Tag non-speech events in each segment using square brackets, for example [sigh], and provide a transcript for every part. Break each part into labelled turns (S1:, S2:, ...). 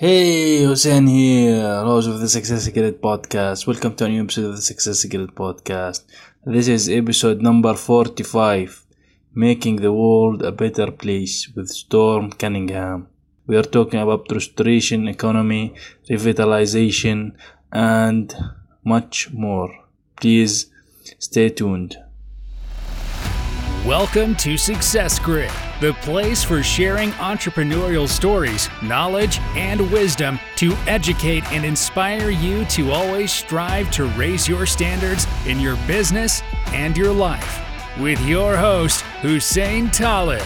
S1: Hey, Hussein here, host of the Success Secret Podcast. Welcome to a new episode of the Success Secret Podcast. This is episode number 45 Making the World a Better Place with Storm Cunningham. We are talking about restoration, economy, revitalization, and much more. Please stay tuned.
S2: Welcome to Success Grid, the place for sharing entrepreneurial stories, knowledge, and wisdom to educate and inspire you to always strive to raise your standards in your business and your life. With your host, Hussein Talib.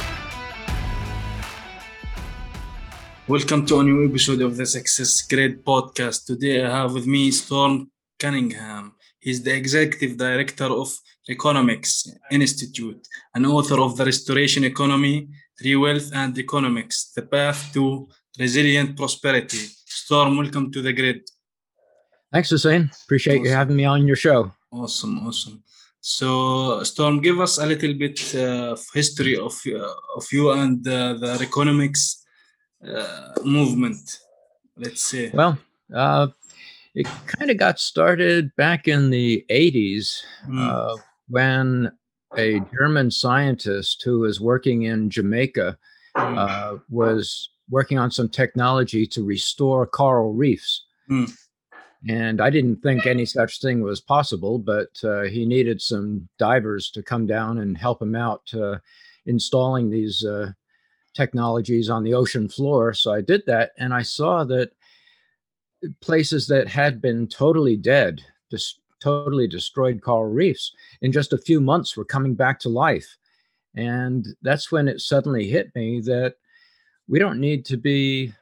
S1: Welcome to a new episode of the Success Grid Podcast. Today I have with me Storm Cunningham. He's the Executive Director of Reconomics Institute, an author of The Restoration Economy, Re-Wealth and Reconomics, The Path to Resilient Prosperity. Storm, welcome to the grid.
S3: Thanks, Hussein. Appreciate
S1: Awesome.
S3: you having me on your show.
S1: Awesome, awesome. So, Storm, give us a little bit uh, of history of, uh, of you and uh, the Reconomics uh, movement, let's say.
S3: Well, uh, it kind of got started back in the 80s
S1: Mm,
S3: uh, when a German scientist who was working in Jamaica
S1: mm,
S3: uh, was working on some technology to restore coral reefs.
S1: Mm.
S3: And I didn't think any such thing was possible, but uh, he needed some divers to come down and help him out uh, installing these uh, technologies on the ocean floor. So I did that, and I saw that places that had been totally dead, just totally destroyed coral reefs, in just a few months were coming back to life. And that's when it suddenly hit me that we don't need to be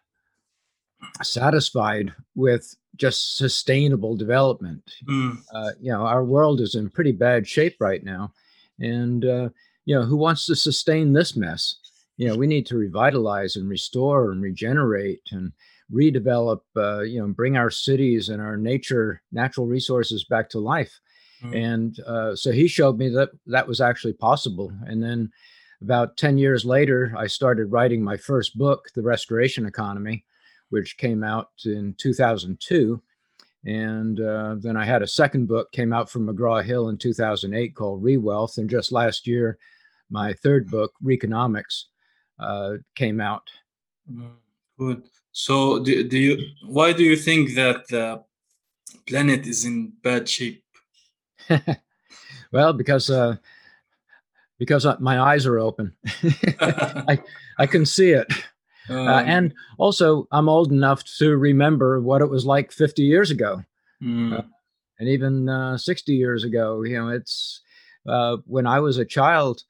S3: satisfied with just sustainable development.
S1: mm,
S3: Uh, you know, our world is in pretty bad shape right now. And, uh, you know, who wants to sustain this mess? You know, we need to revitalize and restore and regenerate and redevelop, uh, you know, bring our cities and our nature, natural resources back to life.
S1: mm.
S3: And uh, so he showed me that that was actually possible. And then about 10 years later, I started writing my first book, The Restoration Economy, which came out in 2002. And uh, then I had a second book came out from McGraw Hill in 2008 called Rewealth. And just last year, my third book, Reconomics, uh, came out.
S1: Mm, Good. So, do, do you? Why do you think that the planet is in bad shape? [laughs]
S3: well, because uh, because uh, my eyes are open, [laughs] I I can see it. [laughs] Uh,
S1: Um,
S3: and also, I'm old enough to remember what it was like 50 years ago,
S1: mm,
S3: uh, and even uh, 60 years ago. You know, it's uh, when I was a child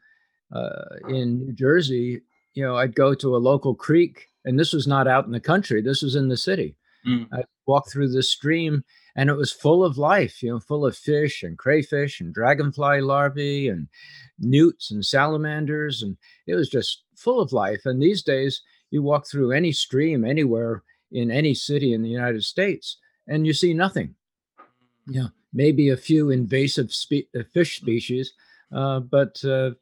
S3: uh, in New Jersey. You know, I'd go to a local creek, and this was not out in the country. This was in the city.
S1: mm,
S3: i walked through the stream, and it was full of life. You know, full of fish and crayfish and dragonfly larvae and newts and salamanders, and it was just full of life. And these days, you walk through any stream anywhere in any city in the United States, and you see nothing. Yeah, maybe a few invasive spe- uh, fish species, uh, but uh,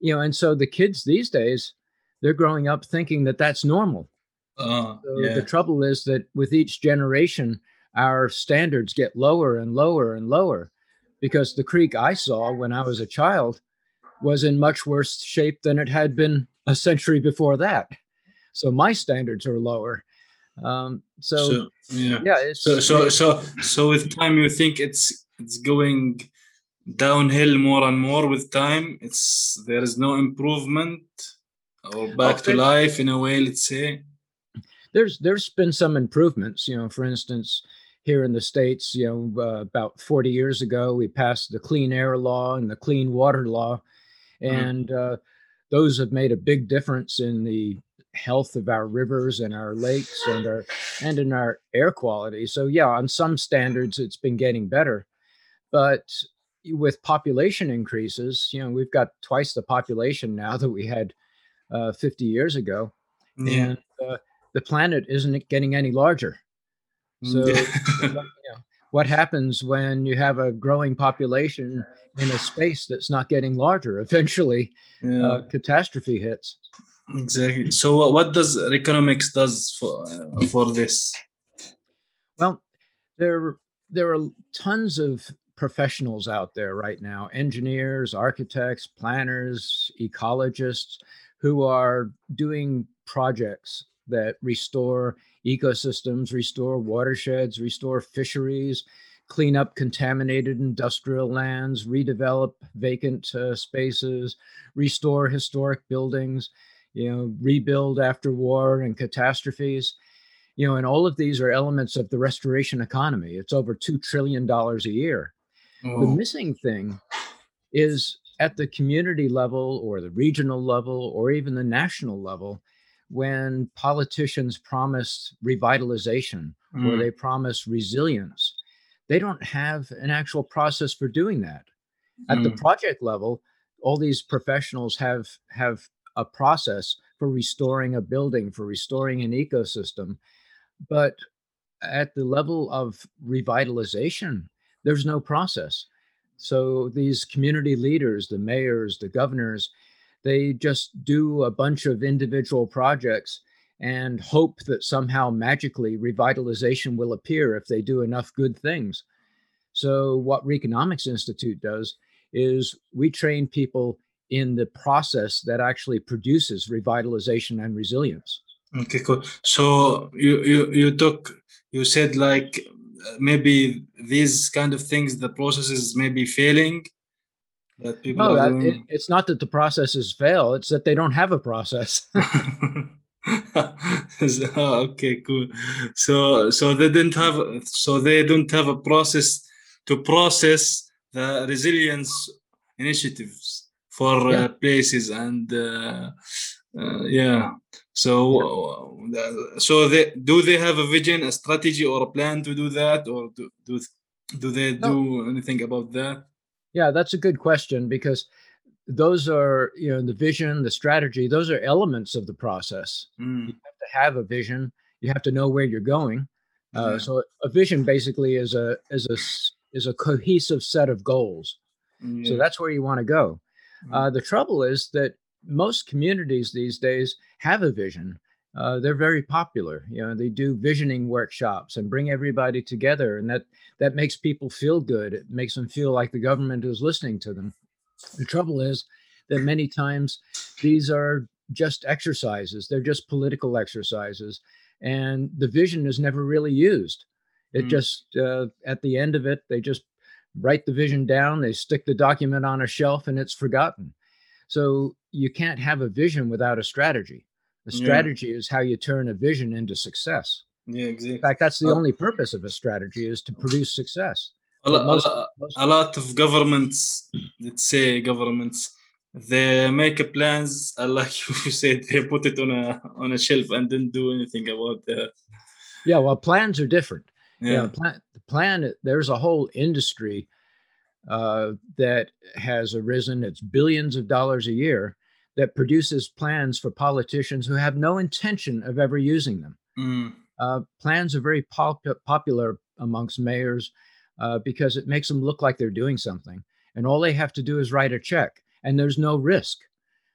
S3: you know, and so the kids these days, they're growing up thinking that that's normal.
S1: uh,
S3: So
S1: yeah.
S3: the trouble is that with each generation, our standards get lower and lower and lower because the creek I saw when I was a child was in much worse shape than it had been a century before that. So my standards are lower. Um, so,
S1: So, yeah.
S3: yeah, it's
S1: So, so, so, so, with time, you think it's it's going downhill more and more with time. It's there is no improvement or back to life in a way. Let's say.
S3: there's there's been some improvements. You know, for instance, here in the states, you know, uh, about 40 years ago, we passed the Clean Air Law and the Clean Water Law,
S1: Mhm.
S3: and uh, those have made a big difference in the health of our rivers and our lakes and our and in our air quality. So yeah, on some standards, it's been getting better, but with population increases, you know, we've got twice the population now [laughs] that we had uh, 50 years ago
S1: Yeah.
S3: and uh, the planet isn't getting any larger. So, what, [laughs] you know, what happens when you have a growing population in a space that's not getting larger? Eventually,
S1: yeah.
S3: uh, catastrophe hits.
S1: Exactly. So, what does Reconomics does for uh, for this?
S3: Well, there there are tons of professionals out there right now engineers, architects, planners, ecologists who are doing projects that restore ecosystems, restore watersheds, restore fisheries, clean up contaminated industrial lands, redevelop vacant uh, spaces, restore historic buildings, you know, rebuild after war and catastrophes. You know, and all of these are elements of the restoration economy. It's over $2 trillion a year. Oh. The missing thing is at the community level or the regional level or even the national level when politicians promise revitalization mm. or they promise resilience they don't have an actual process for doing that at mm. the project level all these professionals have have a process for restoring a building for restoring an ecosystem but at the level of revitalization there's no process so these community leaders the mayors the governors they just do a bunch of individual projects and hope that somehow magically revitalization will appear if they do enough good things. So, what Reconomics Institute does is we train people in the process that actually produces revitalization and resilience.
S1: Okay, cool. So you you you took you said like maybe these kind of things, the processes may be failing,
S3: that people no, that, it, it's not that the processes fail; it's that they don't have a process. [laughs] [laughs]
S1: okay, cool. So, so they didn't have, so they don't have a process to process the resilience initiatives for uh, yeah. uh, places and uh, uh, yeah. So, uh, so they do they have a vision, a strategy, or a plan to do that, or do do, do they do no. anything about that?
S3: Yeah, that's a good question because those are, you know, the vision, the strategy, those are elements of the process. Mm. You have to have a vision, you have to know where you're going. Uh, yeah. So a vision basically is a is a is a cohesive set of goals. Yeah. So that's where you want to go. Mm. Uh, the trouble is that most communities these days have a vision. Uh, they're very popular. You know, they do visioning workshops and bring everybody together, and that that makes people feel good. It makes them feel like the government is listening to them. The trouble is that many times these are just exercises. They're just political exercises, and the vision is never really used. It mm. just uh, at the end of it, they just write the vision down. They stick the document on a shelf, and it's forgotten. So you can't have a vision without a strategy. The strategy yeah. is how you turn a vision into success.
S1: Yeah, exactly.
S3: In fact, that's the uh, only purpose of a strategy is to produce success.
S1: A, lot, most, a, most a lot of governments, let's say governments, they make plans uh, [laughs] like you said they put it on a on a shelf and didn't do anything about that
S3: yeah well plans are different yeah, yeah plan, the plan there's a whole industry uh, that has arisen it's billions of dollars a year that produces plans for politicians who have no intention of ever using them. Mm. Uh, plans are very pop- popular amongst mayors uh, because it makes them look like they're doing something. And all they have to do is write a check, and there's no risk.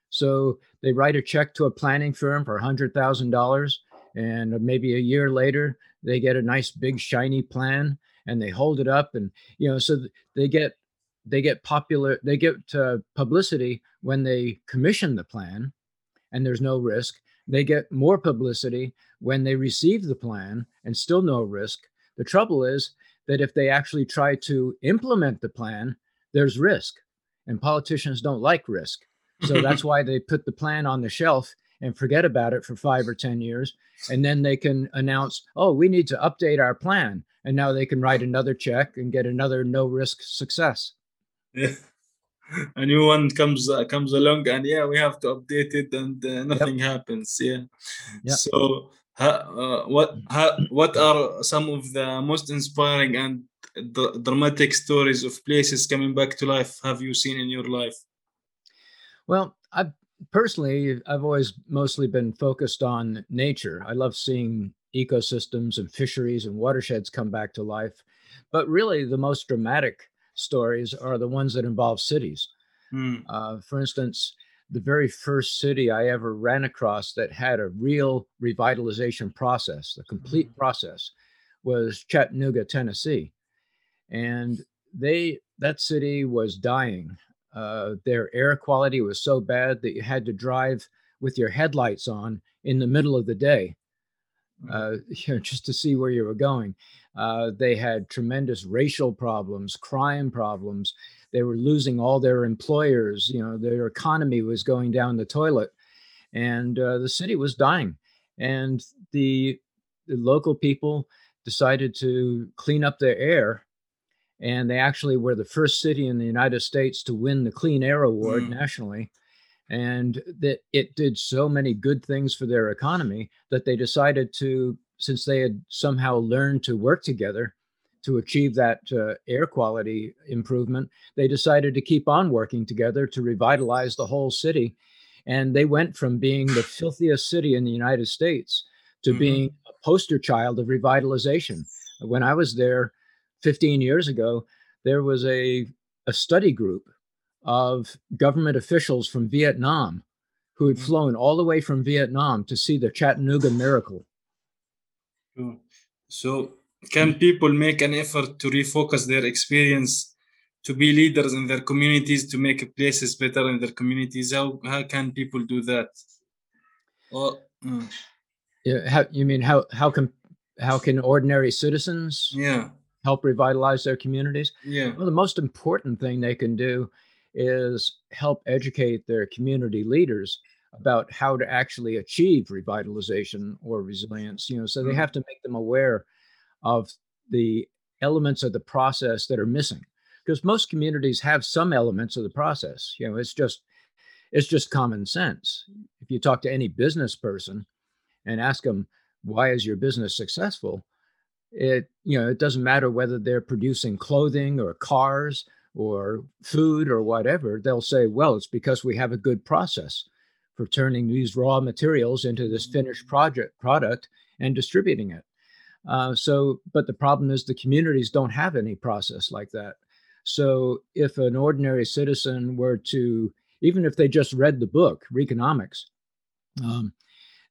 S3: So they write a check to a planning firm for $100,000, and maybe a year later, they get a nice big shiny plan and they hold it up. And, you know, so they get they get popular they get uh, publicity when they commission the plan and there's no risk. They get more publicity when they receive the plan and still no risk. The trouble is that if they actually try to implement the plan there's risk and politicians don't like risk. So [laughs] that's why they put the plan on the shelf and forget about it for five or ten years and then they can announce oh we need to update our plan and now they can write another check and get another no risk success
S1: yeah. [laughs] a new one comes uh, comes along and yeah we have to update it and uh, nothing yep. happens yeah yep. so uh, what what are some of the most inspiring and dramatic stories of places coming back to life have you seen in your life
S3: well i personally i've always mostly been focused on nature i love seeing ecosystems and fisheries and watersheds come back to life but really the most dramatic stories are the ones that involve cities. Mm. Uh, for instance, the very first city I ever ran across that had a real revitalization process, the complete mm-hmm. process, was Chattanooga, Tennessee. And they that city was dying. Uh, their air quality was so bad that you had to drive with your headlights on in the middle of the day. Uh, [laughs] you know, just to see where you were going. Uh, they had tremendous racial problems, crime problems. They were losing all their employers. You know, their economy was going down the toilet, and uh, the city was dying. And the, the local people decided to clean up their air and they actually were the first city in the United States to win the Clean Air Award mm. nationally. And that it did so many good things for their economy that they decided to, since they had somehow learned to work together to achieve that uh, air quality improvement, they decided to keep on working together to revitalize the whole city. And they went from being the [laughs] filthiest city in the United States to mm-hmm. being a poster child of revitalization. When I was there, 15 years ago, there was a, a study group of government officials from Vietnam who had mm-hmm. flown all the way from Vietnam to see the Chattanooga miracle.
S1: So, can people make an effort to refocus their experience to be leaders in their communities to make places better in their communities? How, how can people do that?
S3: Or, mm. yeah, how, you mean how how can how can ordinary citizens
S1: yeah
S3: help revitalize their communities.
S1: Yeah.
S3: Well, the most important thing they can do is help educate their community leaders about how to actually achieve revitalization or resilience. You know, so they mm-hmm. have to make them aware of the elements of the process that are missing because most communities have some elements of the process you know it's just it's just common sense if you talk to any business person and ask them why is your business successful it you know it doesn't matter whether they're producing clothing or cars or food or whatever they'll say well it's because we have a good process for turning these raw materials into this finished project product and distributing it. Uh, so but the problem is the communities don't have any process like that. So if an ordinary citizen were to even if they just read the book Reconomics um,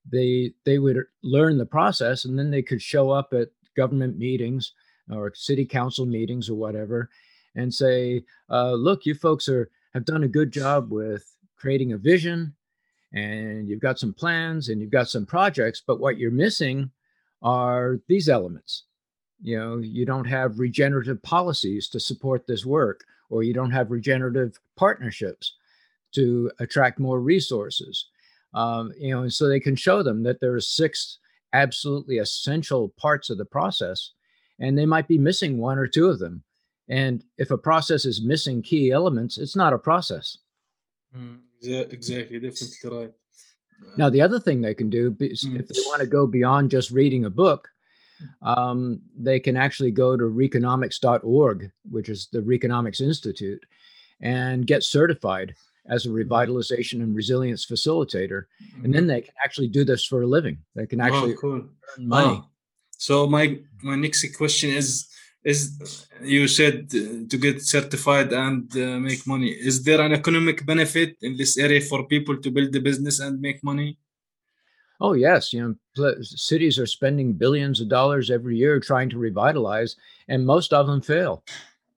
S3: they they would learn the process and then they could show up at government meetings or city council meetings or whatever and say, uh, look, you folks are have done a good job with creating a vision and you've got some plans and you've got some projects, but what you're missing are these elements. You know, you don't have regenerative policies to support this work, or you don't have regenerative partnerships to attract more resources. Um, you know, and so they can show them that there are six absolutely essential parts of the process, and they might be missing one or two of them. And if a process is missing key elements, it's not a process.
S1: Mm, exactly, definitely right.
S3: Now, the other thing they can do is mm. if they want to go beyond just reading a book, um, they can actually go to reconomics.org, which is the Reconomics Institute, and get certified as a mm-hmm. revitalization and resilience facilitator. Mm-hmm. And then mm-hmm. they can actually do this for a living. They can actually oh, cool. earn money. Oh.
S1: So my my next question is is you said to get certified and uh, make money. Is there an economic benefit in this area for people to build a business and make money?
S3: Oh yes. You know cities are spending billions of dollars every year trying to revitalize and most of them fail.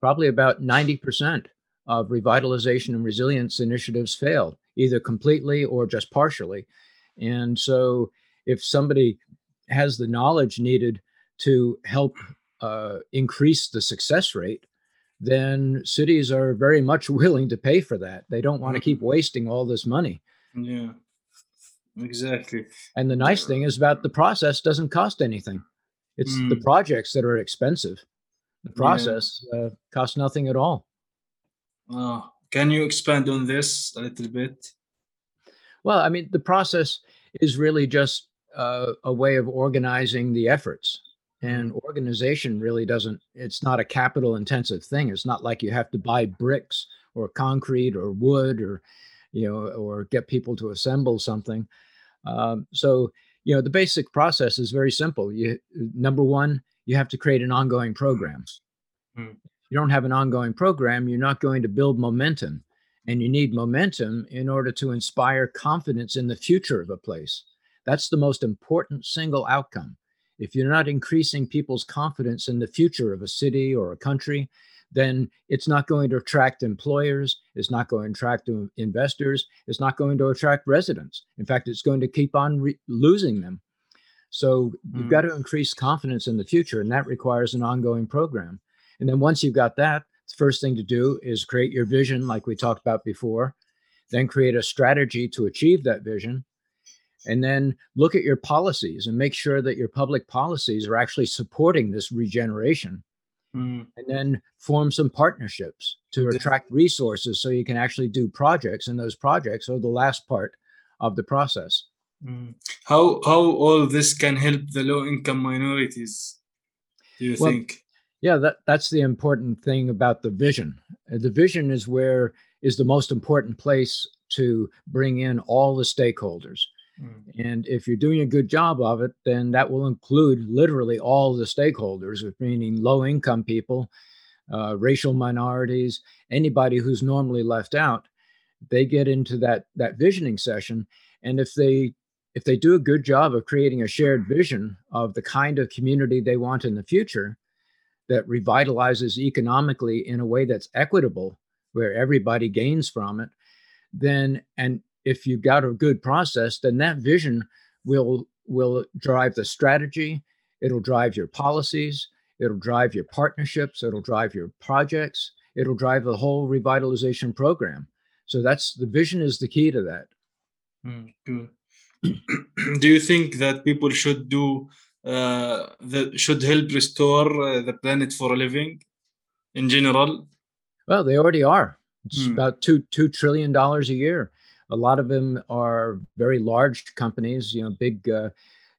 S3: Probably about 90% of revitalization and resilience initiatives failed, either completely or just partially. And so, if somebody has the knowledge needed to help uh, increase the success rate, then cities are very much [laughs] willing to pay for that. They don't want to keep mm-hmm. wasting all this money.
S1: Yeah, exactly.
S3: And the nice thing is about the process doesn't cost anything. It's mm. the projects that are expensive. The process yeah. uh, costs nothing at all.
S1: Uh, can you expand on this a little bit?
S3: Well, I mean, the process is really just uh, a way of organizing the efforts. And mm-hmm. organization really doesn't, it's not a capital intensive thing. It's not like you have to buy bricks or concrete or wood or, you know, or get people to assemble something. Um, so, you know, the basic process is very simple. You, number one, you have to create an ongoing program. Mm you don't have an ongoing program, you're not going to build momentum. and you need momentum in order to inspire confidence in the future of a place. That's the most important single outcome. If you're not increasing people's confidence in the future of a city or a country, then it's not going to attract employers, it's not going to attract investors, it's not going to attract residents. In fact, it's going to keep on re- losing them. So you've mm. got to increase confidence in the future, and that requires an ongoing program. And then once you've got that, the first thing to do is create your vision, like we talked about before, then create a strategy to achieve that vision, and then look at your policies and make sure that your public policies are actually supporting this regeneration. Mm. And then form some partnerships to attract resources so you can actually do projects, and those projects are the last part of the process.
S1: Mm. How how all this can help the low income minorities? Do you well, think?
S3: yeah that that's the important thing about the vision uh, the vision is where is the most important place to bring in all the stakeholders mm. and if you're doing a good job of it then that will include literally all the stakeholders meaning low income people uh, racial minorities anybody who's normally left out they get into that that visioning session and if they if they do a good job of creating a shared vision of the kind of community they want in the future that revitalizes economically in a way that's equitable, where everybody gains from it, then and if you've got a good process, then that vision will will drive the strategy, it'll drive your policies, it'll drive your partnerships, it'll drive your projects, it'll drive the whole revitalization program. So that's the vision is the key to that.
S1: Mm, good. [clears throat] do you think that people should do uh, that should help restore uh, the planet for a living in general?
S3: Well, they already are. It's hmm. about two two trillion dollars a year. A lot of them are very large companies, you know, big uh,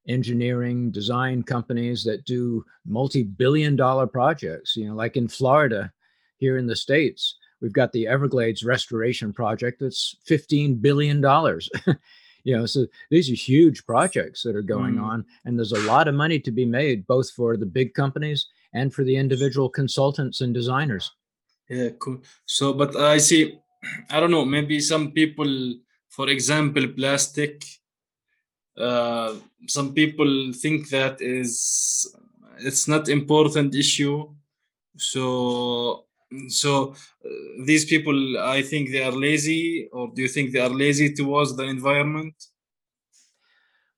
S3: engineering design companies that do multi-billion dollar projects. You know, like in Florida, here in the states, we've got the Everglades Restoration Project that's fifteen billion dollars. [laughs] you know so these are huge projects that are going mm. on and there's a lot of money to be made both for the big companies and for the individual consultants and designers
S1: yeah cool so but i see i don't know maybe some people for example plastic uh, some people think that is it's not important issue. So so uh, these people i think they are lazy or do you think they are lazy towards the environment?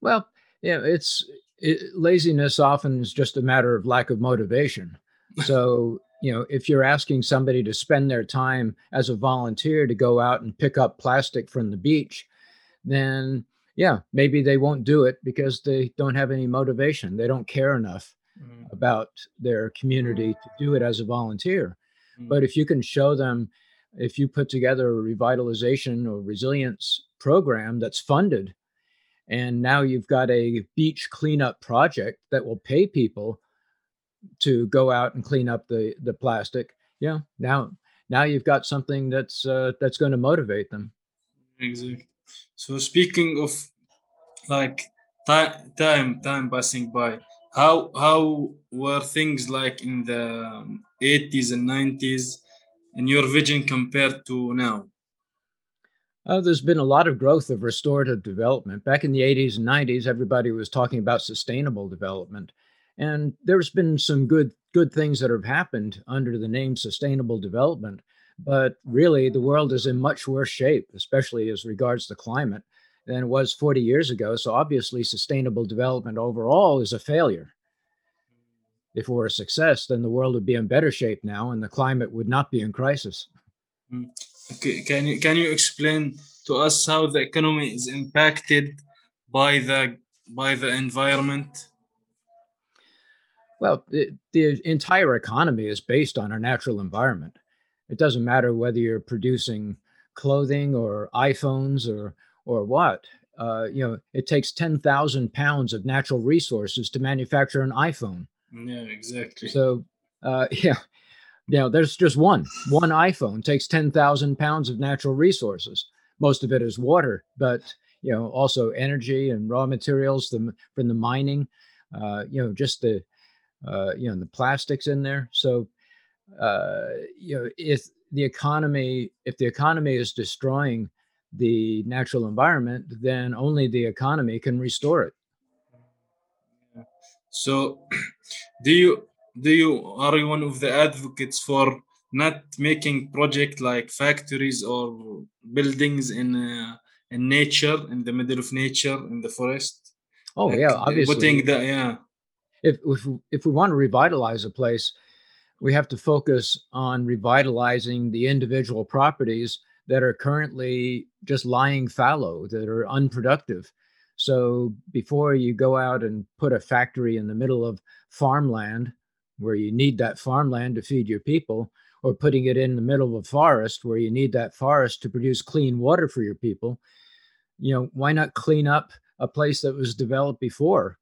S3: Well yeah it's it, laziness often is just a matter of lack of motivation. So you know if you're asking somebody to spend their time as a volunteer to go out and pick up plastic from the beach then yeah maybe they won't do it because they don't have any motivation. They don't care enough mm. about their community to do it as a volunteer. But if you can show them, if you put together a revitalization or resilience program that's funded, and now you've got a beach cleanup project that will pay people to go out and clean up the the plastic. Yeah, now now you've got something that's uh, that's going to motivate them.
S1: Exactly. So speaking of like time time time passing by, how how were things like in the 80s and 90s in your vision compared to now?
S3: Uh, there's been a lot of growth of restorative development. Back in the 80s and 90s, everybody was talking about sustainable development. And there's been some good good things that have happened under the name sustainable development. But really, the world is in much worse shape, especially as regards the climate, than it was 40 years ago. So obviously, sustainable development overall is a failure if it were a success, then the world would be in better shape now, and the climate would not be in crisis.
S1: Mm. Okay, can you can you explain to us how the economy is impacted by the by the environment?
S3: Well, the, the entire economy is based on our natural environment. It doesn't matter whether you're producing clothing or iPhones or or what. Uh, you know, it takes ten thousand pounds of natural resources to manufacture an iPhone.
S1: Yeah, exactly.
S3: So, uh, [laughs] yeah, you know, there's just one. One iPhone takes 10,000 pounds of natural resources. Most of it is water, but, you know, also energy and raw materials from, from the mining, uh, you know, just the, uh, you know, the plastics in there. So, uh, you know, if the economy, if the economy is destroying the natural environment, then only the economy can restore it.
S1: So, [clears throat] do you do you are you one of the advocates for not making project like factories or buildings in uh, in nature in the middle of nature in the forest?
S3: Oh
S1: Like
S3: yeah,
S1: uh, putting
S3: obviously.
S1: the yeah.
S3: If if we- if we want to revitalize a place, we have to focus on revitalizing the individual properties that are currently just lying fallow, that are unproductive. So before you go out and put a factory in the middle of farmland where you need that farmland to feed your people, or putting it in the middle of a forest where you need that forest to produce clean water for your people, you know, why not clean up a place that was developed before?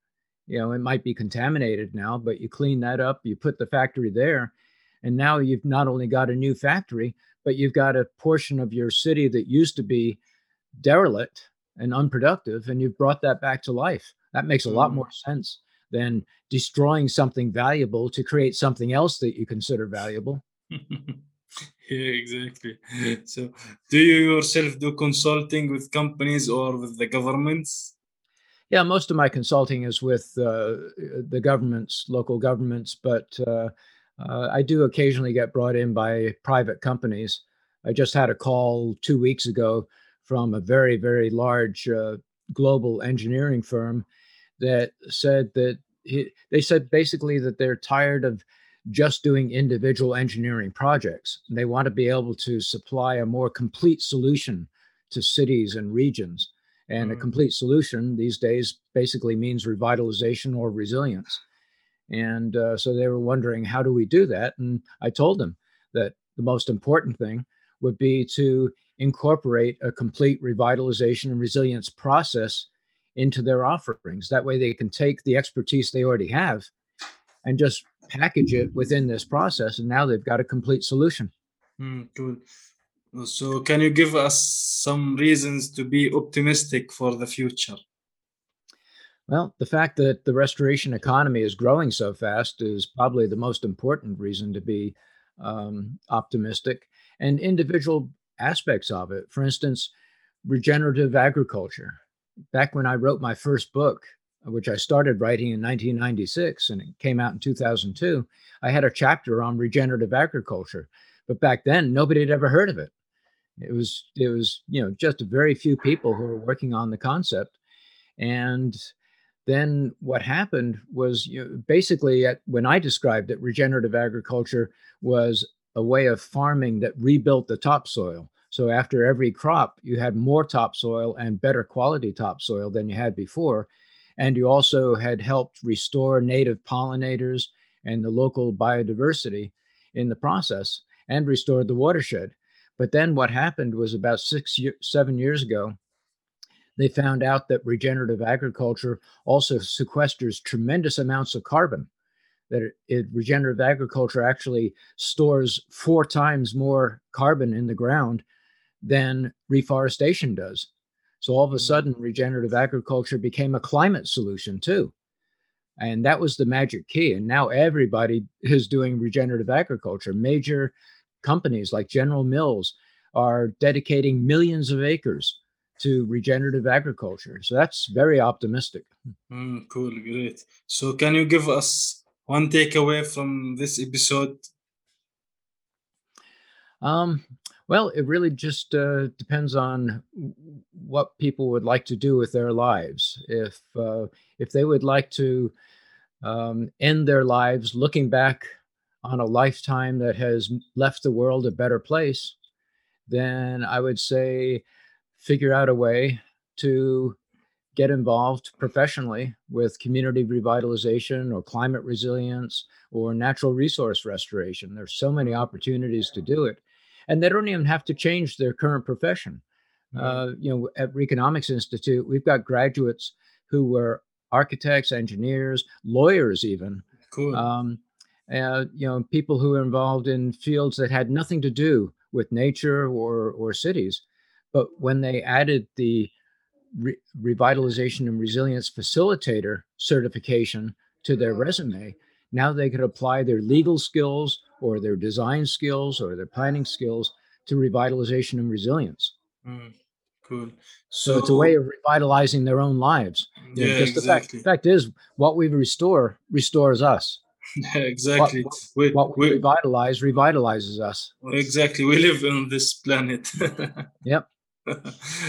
S3: You know, it might be contaminated now, but you clean that up, you put the factory there, and now you've not only got a new factory, but you've got a portion of your city that used to be derelict and unproductive, and you've brought that back to life. That makes a lot
S1: Mm.
S3: more sense than destroying something valuable to create something else that you consider valuable. [laughs]
S1: yeah, exactly. So, do you yourself do consulting with companies or with the governments?
S3: Yeah, most of my consulting is with uh, the governments, local governments, but uh, uh, I do occasionally get brought in by private companies. I just had a call two weeks ago from a very, very large uh, global engineering firm that said that he, they said basically that they're tired of just doing individual engineering projects. They want to be able to supply a more complete solution to cities and regions and a
S1: Mm.
S3: complete solution these days basically means revitalization or resilience. And uh, so they were wondering, how do we do that? And I told them that the most important thing would be to incorporate a complete revitalization and resilience process into their offerings. That way they can take the expertise they already have and just package it within this process. And now they've got a complete solution.
S1: Mm, cool. So, can you give us some reasons to be optimistic for the future?
S3: Well, the fact that the restoration economy is growing so fast is probably the most important reason to be um, optimistic, and individual aspects of it. For instance, regenerative agriculture. Back when I wrote my first book, which I started writing in 1996 and it came out in 2002, I had a chapter on regenerative agriculture. But back then, nobody had ever heard of it. It was it was you know just a very few people who were working on the concept, and then what happened was you know, basically at, when I described it, regenerative agriculture was a way of farming that rebuilt the topsoil. So after every crop, you had more topsoil and better quality topsoil than you had before. And you also had helped restore native pollinators and the local biodiversity in the process and restored the watershed. But then what happened was about six, year, seven years ago, they found out that regenerative agriculture also sequesters tremendous amounts of carbon that it, it, regenerative agriculture actually stores four times more carbon in the ground than reforestation does. So all of a mm. sudden regenerative agriculture became a climate solution too. And that was the magic key. And now everybody is doing regenerative agriculture major companies like general mills are dedicating millions of acres to regenerative agriculture. So that's very optimistic.
S1: Mm, cool, great. So, can you give us one takeaway from this episode?
S3: Um, well, it really just uh, depends on what people would like to do with their lives. If uh, if they would like to um, end their lives looking back on a lifetime that has left the world a better place, then I would say figure out a way to get involved professionally with community revitalization or climate resilience or natural resource restoration. There's so many opportunities to do it. And they don't even have to change their current profession. Uh, you know, at Reconomics Institute, we've got graduates who were architects, engineers, lawyers, even.
S1: Cool.
S3: Um, uh, you know, people who are involved in fields that had nothing to do with nature or or cities but when they added the Re- revitalization and resilience facilitator certification to their resume, now they could apply their legal skills or their design skills or their planning skills to revitalization and resilience.
S1: Mm, cool.
S3: So, so, it's a way of revitalizing their own lives.
S1: Yeah, you know, exactly.
S3: The fact, fact is, what we restore restores us. [laughs]
S1: Yeah, exactly.
S3: What, we, what we, we, revitalize revitalizes us.
S1: Exactly. We live on this planet. [laughs]
S3: yep.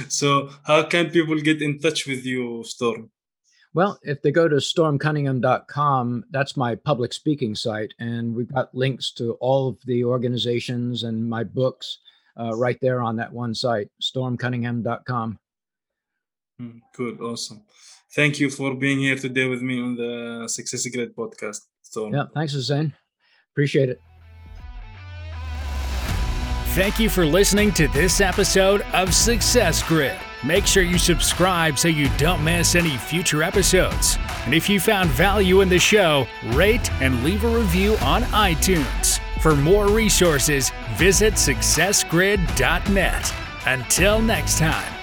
S1: so, how can people get in touch with you, Storm?
S3: Well, if they go to stormcunningham.com, that's my public speaking site, and we've got links to all of the organizations and my books uh, right there on that one site, stormcunningham.com.
S1: Mm, good, awesome. Thank you for being here today with me on the Success Grid podcast.
S3: So, yeah, thanks, Hussein. Appreciate it.
S2: Thank you for listening to this episode of Success Grid. Make sure you subscribe so you don't miss any future episodes. And if you found value in the show, rate and leave a review on iTunes. For more resources, visit successgrid.net. Until next time.